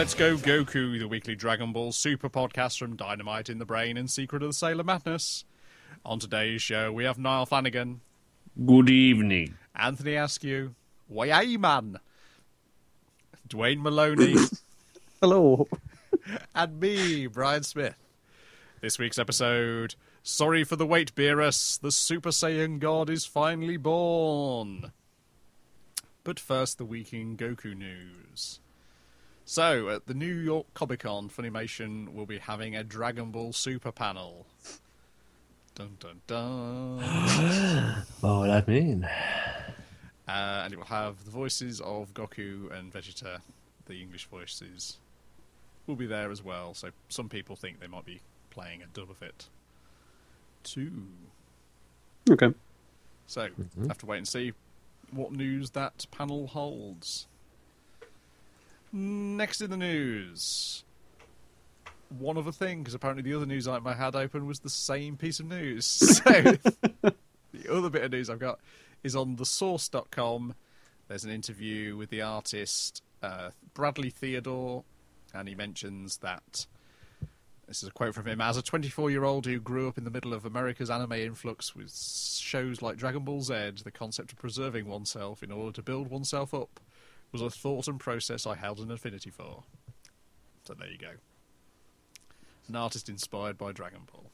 Let's Go Goku, the weekly Dragon Ball Super podcast from Dynamiting the Brain and Secret of the Sailor Madness. On today's show, we have Niall Flanagan, Good evening. Anthony Askew, Way Man, Dwayne Maloney, Hello. and me, Brian Smith. This week's episode Sorry for the wait, Beerus. The Super Saiyan God is finally born. But first, the week in Goku news. So, at the New York Comic Con, Funimation will be having a Dragon Ball Super panel. Dun dun dun. What would that mean? Uh, and it will have the voices of Goku and Vegeta, the English voices, will be there as well. So some people think they might be playing a dub of it too. Okay. So have to wait and see what news that panel holds. Next in the news, one other thing, because apparently the other news item I had open was the same piece of news. So the other bit of news I've got is on thesource.com. There's an interview with the artist uh, Bradley Theodore, and he mentions that this is a quote from him as a 24 year old who grew up in the middle of America's anime influx with shows like Dragon Ball Z, the concept of preserving oneself in order to build oneself up was a thought and process I held an affinity for. So there you go. An artist inspired by Dragon Ball.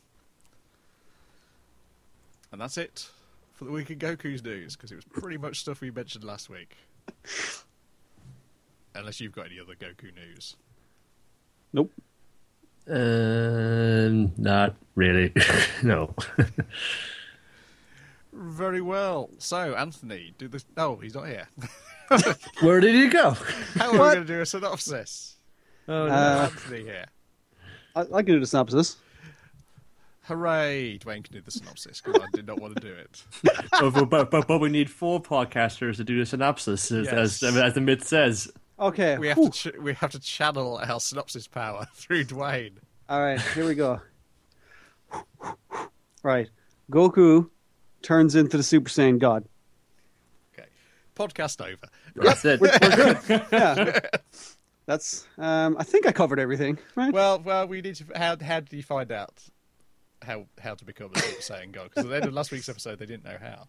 And that's it for the week in Goku's news, because it was pretty much stuff we mentioned last week. Unless you've got any other Goku news. Nope. Um, not really. no. Very well. So, Anthony, do this. Oh, he's not here. Where did he go? How are we going to do a synopsis? Oh, no. Uh, Anthony here. I, I can do the synopsis. Hooray! Dwayne can do the synopsis because I did not want to do it. but, but, but, but we need four podcasters to do the synopsis, as, Yes. as, as the myth says. Okay. We have whew. to ch- we have to channel our synopsis power through Dwayne. All right, here we go. right. Goku turns into the Super Saiyan God. Okay, podcast over. That's it. We're, we're good. yeah. That's. Um. I think I covered everything. Right. Well, well, we need to. How how did you find out how how to become a Super Saiyan God? Because at the end of last week's episode, they didn't know how.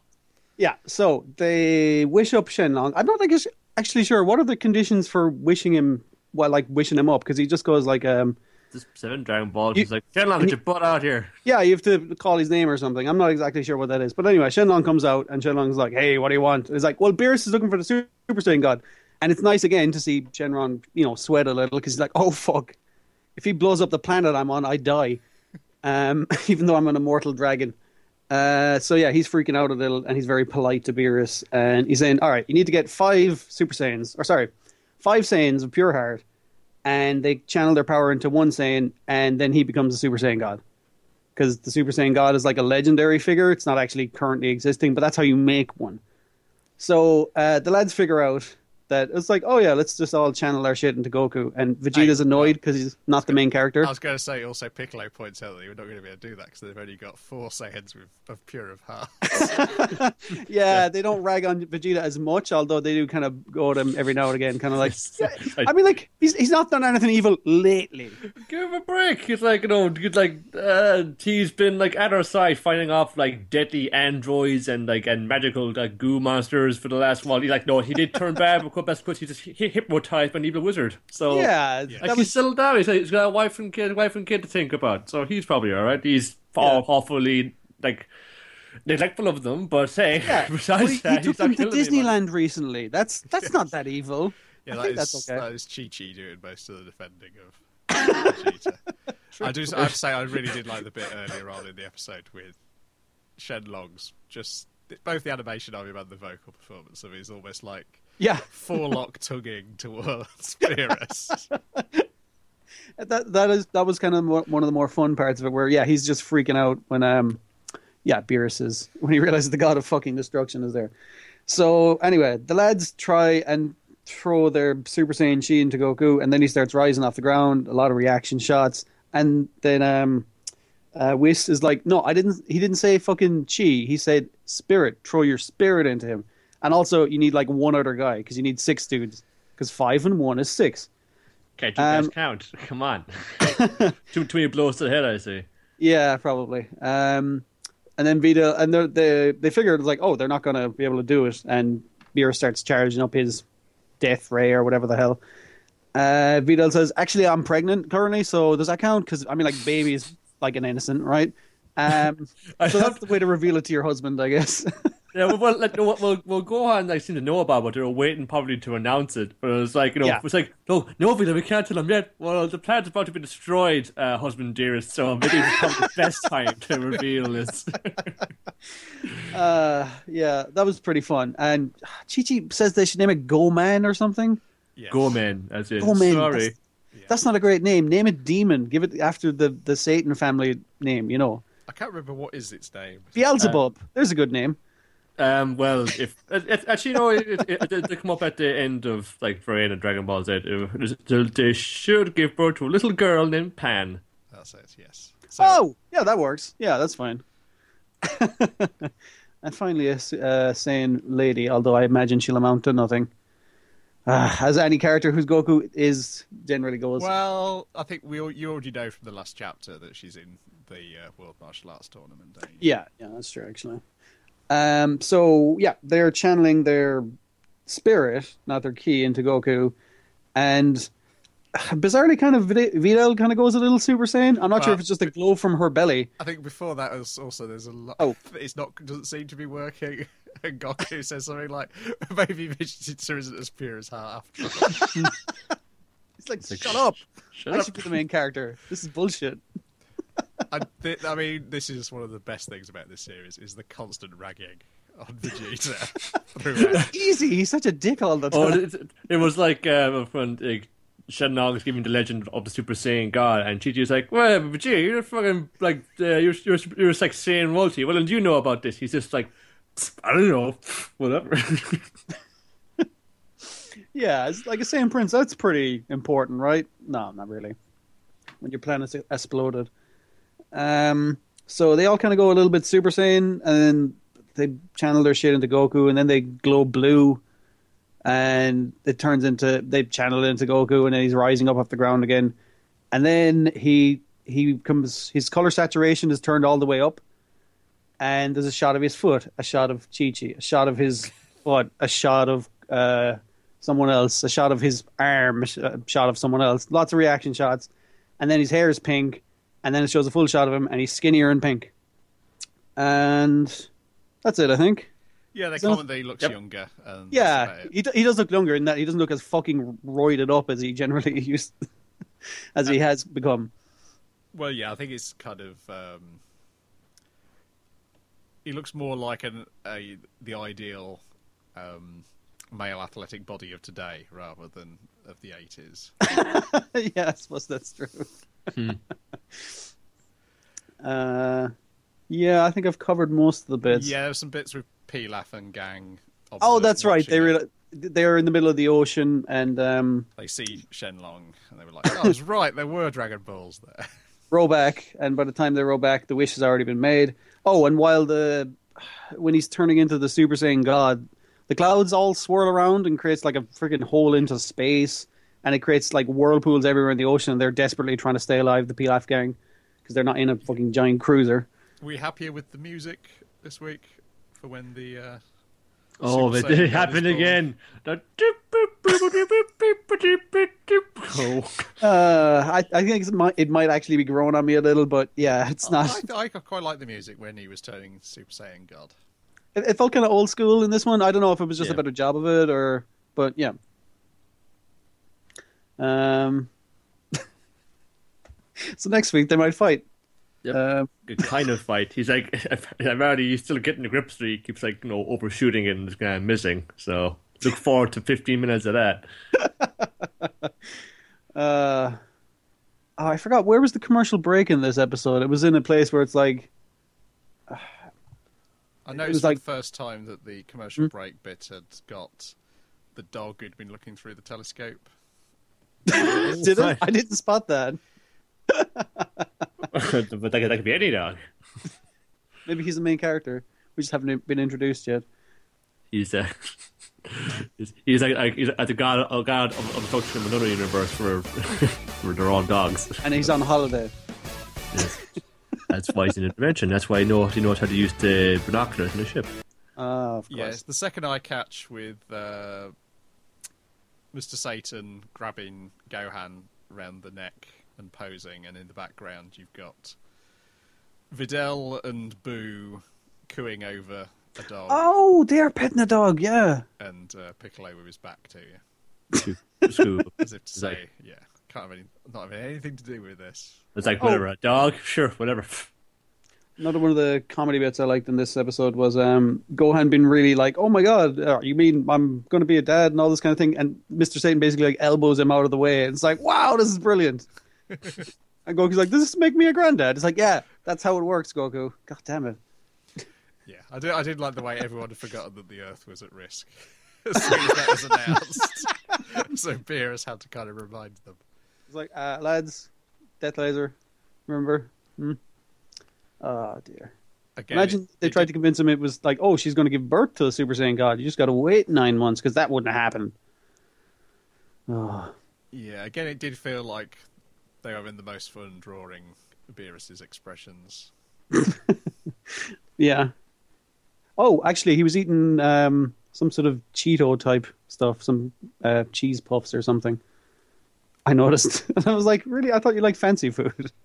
yeah. So they wish up Shenlong. I'm not like actually sure what are the conditions for wishing him. Well, like wishing him up because he just goes like um. Just seven Dragon Ball. He's like, Shenlong, get your butt out here. Yeah, you have to call his name or something. I'm not exactly sure what that is. But anyway, Shenlong comes out and Shenlong's like, hey, what do you want? And it's like, well, Beerus is looking for the Super Saiyan God. And it's nice again to see Shenron, you know, sweat a little because he's like, oh, fuck. If he blows up the planet I'm on, I die. Um, even though I'm an immortal dragon. Uh, so yeah, he's freaking out a little and he's very polite to Beerus. And he's saying, all right, you need to get five Super Saiyans, or sorry, five Saiyans of pure heart. And they channel their power into one Saiyan, and then he becomes a Super Saiyan God because the Super Saiyan God is like a legendary figure. It's not actually currently existing, but that's how you make one. So uh, the lads figure out that it's like, oh yeah, let's just all channel our shit into Goku. And Vegeta's annoyed because he's not the main character. I was going to say also Piccolo points out that you're not going to be able to do that because they've only got four Saiyans with, of pure of heart. yeah, they don't rag on Vegeta as much, although they do kind of go at him every now and again, kind of like. I- I mean, like he's he's not done anything evil lately. Give him a break. It's like you know, it's like uh, he's been like at our side fighting off like deadly androids and like and magical like goo monsters for the last while. He's like, no, he did turn bad, but that's because he just he hypnotized an evil wizard. So Yeah, like that he's was settled down. He's, he's got a wife and kid, wife and kid to think about. So he's probably all right. He's Yeah. awfully like neglectful of them, but hey, yeah. besides Well, he, that, he he's took not them to killing anybody. Disneyland recently. That's that's not that evil. Yeah, I that think is that's okay. that is Chi Chi doing most of the defending of Vegeta. I do. I have to say, I really did like the bit earlier on in the episode with Shenlong's just both the animation of him and the vocal performance of him is almost like Yeah, forelock tugging towards Beerus. that that is that was kind of more, one of the more fun parts of it, where yeah, he's just freaking out when um, yeah, Beerus is when he realizes the god of fucking destruction is there. So anyway, the lads try and throw their Super Saiyan Chi into Goku, and then he starts rising off the ground. A lot of reaction shots, and then um, uh, Whis is like, no, I didn't. He didn't say fucking Chi. He said spirit. Throw your spirit into him. And also, you need like one other guy because you need six dudes because five and one is six. Can't you Um, guys count? Come on. too, too many blows to the head, I see. Yeah, probably. Um, and then Videl, and they they they figured like, oh, they're not going to be able to do it, and Beer starts charging up his death ray or whatever the hell. Uh, Videl says, actually, I'm pregnant currently, so does that count? Because I mean, like, baby is like an innocent, right? Um, I so have- that's the way to reveal it to your husband, I guess. Yeah, well, well, like, we'll, we'll, we'll go on. I seem to know about, it, but they were waiting probably to announce it. But it was like, you know, Yeah. it was like, no, no, Vila, we can't tell them yet. Well, the planet's about to be destroyed, uh, husband dearest. So maybe it's probably the best time to reveal this. uh, yeah, that was pretty fun. And Chi Chi says they should name it Go Man or something. Yes. go, man, as in, Go Man. sorry. That's, that's not a great name. Name it Demon. Give it after the the Satan family name. You know, I can't remember what is its name. Beelzebub. There's a good name. Um, well, if it, it, actually, no, it, it, it, they come up at the end of like Varian and Dragon Ball Z. It, they, they should give birth to a little girl named Pan. That's it. Yes. So, Oh, yeah, that works. Yeah, that's fine. and finally, a s- uh, sane lady, although I imagine she'll amount to nothing. Uh, as any character whose Goku is generally goes. Well, I think we all, you already know from the last chapter that she's in the uh, World Martial Arts tournament. Don't you? Yeah, yeah, that's true actually. Um, so yeah, they're channeling their spirit, not their ki, into Goku, and bizarrely, kind of Videl kind of goes a little Super Saiyan. I'm not sure if it's just a glow from her belly. I think before that was also there's a lot. Oh. it's not doesn't seem to be working. And Goku says something like, "Maybe Vegeta isn't as pure as heart after all." It's like, shut up! Shut I up. should be the main character. This is bullshit. I, th- I mean, this is one of the best things about this series is the constant ragging on Vegeta. Easy. He's such a dick all the Oh, time. it, it was like uh, when like, Shenlong is giving the legend of the Super Saiyan God, and Chi Chi's like, "Well, but gee, you're fucking like uh, you're you're you're like Saiyan royalty. Well, and do you know about this?" He's just like, "I don't know, whatever." Yeah, it's like a Saiyan Prince. That's pretty important, right? No, not really. When your planet's exploded. Um, so they all kind of go a little bit Super Saiyan, and then they channel their shit into Goku, and then they glow blue, and it turns into they channel it into Goku, and then he's rising up off the ground again, and then he he comes his color saturation is turned all the way up, and there's a shot of his foot, a shot of Chi Chi, a shot of his foot, a shot of uh, someone else, a shot of his arm, a a shot of someone else, lots of reaction shots, and then his hair is pink, and then it shows a full shot of him, and he's skinnier and pink, and that's it, I think. Yeah, they So- comment that he looks Yep. younger. And Yeah, he he does look younger in that he doesn't look as fucking roided up as he generally used, as he has become. Well, yeah, I think it's kind of. Um, he looks more like an a the ideal um, male athletic body of today rather than of the eighties. yeah, I suppose that's true. uh, yeah, I think I've covered most of the bits. yeah, there's some bits with Pilaf and Gang. Oh, that's right. They watching were it. they were in the middle of the ocean, and um, They see Shenlong and they were like, "Oh, I was right. There were Dragon Balls there." row back, and by the time they row back, the wish has already been made. Oh, and while the when he's turning into the Super Saiyan God, the clouds all swirl around and creates like a freaking hole into space, and it creates like whirlpools everywhere in the ocean. And they're desperately trying to stay alive, the Pilaf gang, because they're not in a fucking giant cruiser. Were you happier with the music this week for when the? Uh... oh, Super but did it God happen again? The- Oh. Uh, I, I think it might, it might actually be growing on me a little, but yeah, it's not. I, I quite like the music when he was turning Super Saiyan God. It, it felt kind of old school in this one. I don't know if it was just Yeah. a better job of it or, but yeah. Um. so next week they might fight. Yep. Um, Good kind of fight. He's like, I'm already he's still getting the grip, so he keeps like you know overshooting it and kind of missing. So look forward to 15 minutes of that. uh, oh, I forgot where was the commercial break in this episode. It was in a place where it's like, I know It noticed was for like- the first time that the commercial Hmm? break bit had got the dog who'd been looking through the telescope. did it? I didn't spot that. but that could, that could be any dog. Maybe he's the main character. We just haven't been introduced yet. He's uh, He's, he's like, like he's at the god, oh god of, of the from another universe where, where they're all dogs. And he's on holiday. Yes. That's why he's an intervention. That's why he knows he knows how to use the binoculars in the ship. Ah, of Yeah, course. it's the second eye catch with uh, Mr. Satan grabbing Gohan round the neck and posing, and in the background you've got Videl and Boo cooing over a dog, Oh, they're petting a dog. Yeah. and uh, Piccolo with his back to you, as if to say, "Yeah, can't have any, not having anything to do with this." It's like whatever, a dog, sure, whatever. Another one of the comedy bits I liked in this episode was um, Gohan being really like, "Oh my god, uh, you mean I'm going to be a dad and all this kind of thing?" And Mr. Satan basically like elbows him out of the way. And it's like, "Wow, this is brilliant." and Goku's like, "Does this make me a granddad?" It's like, "Yeah, that's how it works, Goku." God damn it. Yeah, I did. I did like the way everyone had forgotten that the Earth was at risk as soon as that was announced. so Beerus had to kind of remind them. It's like, uh, lads, Death Laser, remember? Hmm? Oh dear. Again, Imagine it- they it tried did- to convince him it was like, oh, she's going to give birth to a Super Saiyan God. You just got to wait nine months because that wouldn't have happened. Oh, Yeah, again, it did feel like they were in the most fun drawing Beerus's expressions. yeah. Oh, actually, he was eating um, some sort of Cheeto type stuff, some uh, cheese puffs or something. I noticed, and I was like, really? I thought you liked fancy food.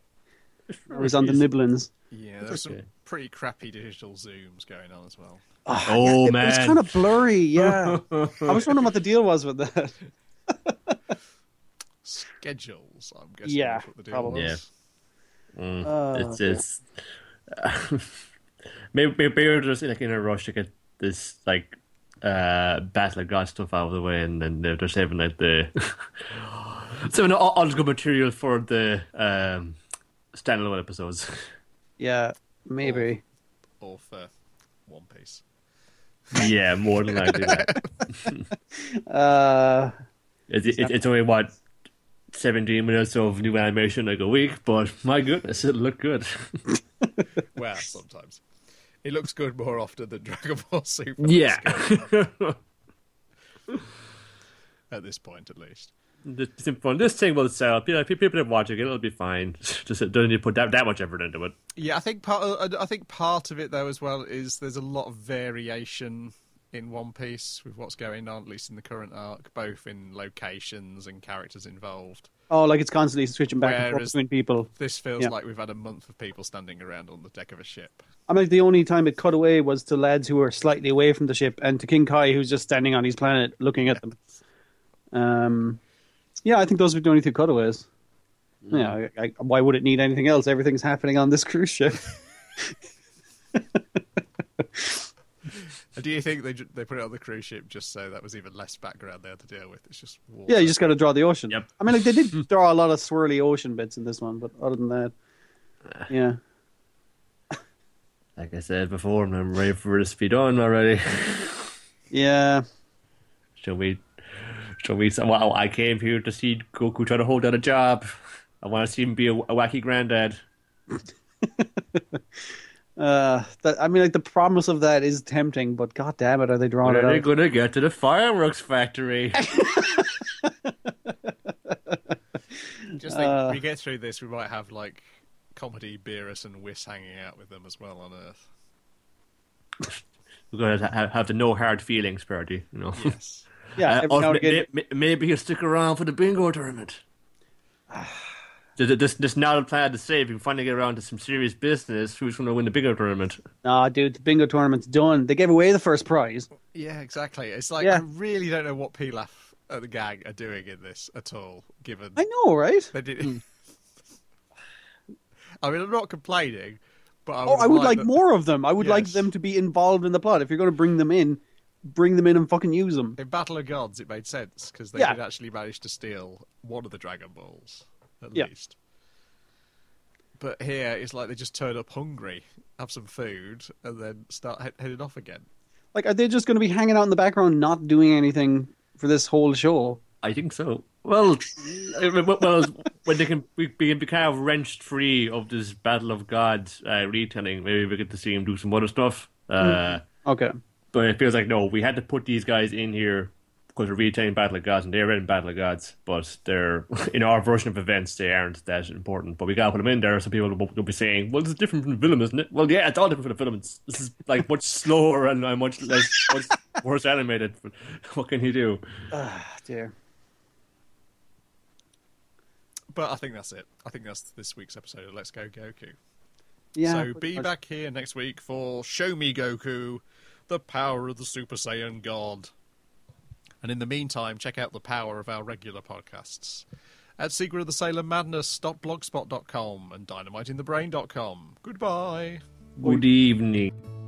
Or he's on the nibblins. Yeah, there's some okay. pretty crappy digital zooms going on as well. Oh, It man. was kind of blurry. Yeah, I was wondering what the deal was with that. Schedules, I'm guessing. Yeah, that's what the deal probably. was. Mm, Oh, it's dear. it's maybe maybe they're just like in a rush to get this like uh battle of god stuff out of the way, and then they're just saving like the saving all, all good material for the um standalone episodes. Yeah, maybe. Or for One Piece. yeah, more than likely. that. Uh, It's, it, it's only what. 17 minutes of new animation like a week, but my goodness, it looked good. Well, sometimes. It looks good more often than Dragon Ball Super. yeah. At this point, at least. This, this thing will sell. You people are watching it, it'll be fine. Just uh, don't need to put that, that much effort into it. Yeah, I think part. Of, I think part of it though as well is there's a lot of variation in One Piece with what's going on, at least in the current arc, both in locations and characters involved. oh, like it's constantly switching back and forth between people. This feels Yeah. like we've had a month of people standing around on the deck of a ship. I mean, the only time it cut away was to lads who were slightly away from the ship, and to King Kai, who's just standing on his planet looking at them. Um, yeah, I think those were the only two cutaways. Yeah, I, I, why would it need anything else? Everything's happening on this cruise ship. Do you think they they put it on the cruise ship just so that was even less background they had to deal with? It's just water. yeah, you just got to draw the ocean. Yep. I mean, like they did draw a lot of swirly ocean bits in this one, but other than that, yeah. Like I said before, I'm ready for this to be done already. Yeah, Shall we? Shall we? Well, I came here to see Goku try to hold down a job. I want to see him be a, a wacky granddad. uh, that, I mean, like the promise of that is tempting, but god damn it, are they drawing When it are they out? gonna get to the fireworks factory? Just think, Uh. we get through this, we might have like comedy Beerus and Whis hanging out with them as well on Earth. We're gonna ha- have the no hard feelings party, you know. Yes. Yeah, Uh, every now and may- again, may- maybe he'll stick around for the bingo tournament. This, this, this now the plan to save. if we can finally get around to some serious business, who's going to win the bingo tournament? nah, dude, the bingo tournament's done. They gave away the first prize. Yeah, exactly. It's like Yeah. I really don't know what Pilaf and the gang are doing in this at all. Given I know, right? they did. I mean, I'm not complaining, but I Oh, I would like that- more of them. I would like them to be involved in the plot. If you're going to bring them in, bring them in and fucking use them. In Battle of Gods, it made sense because they Yeah. did actually manage to steal one of the Dragon Balls, at Yeah. least. But here, it's like they just turn up hungry, have some food, and then start he- heading off again. Like, are they just going to be hanging out in the background, not doing anything for this whole show? I think so. Well, well, when they can be, be be kind of wrenched free of this Battle of Gods uh, retelling, maybe we get to see him do some other stuff. Uh, Okay. But it feels like no, we had to put these guys in here because we're retaining Battle of Gods, and they're in Battle of Gods, but they're in our version of events they aren't that important. But we gotta put them in there so people will, will be saying, "Well, this is different from the film, isn't it?" Well, yeah, it's all different from the film. It's, this is like much slower and uh, much less, much worse animated. But what can you do? Ah, dear. But I think that's it. I think that's this week's episode of Let's Go Goku. Yeah. so be back here next week for Show Me Goku, the power of the Super Saiyan God. And in the meantime, check out the power of our regular podcasts at Secret of the Sailor Madness.blogspot.com and dynamitingthebrain.com. Goodbye. Good evening.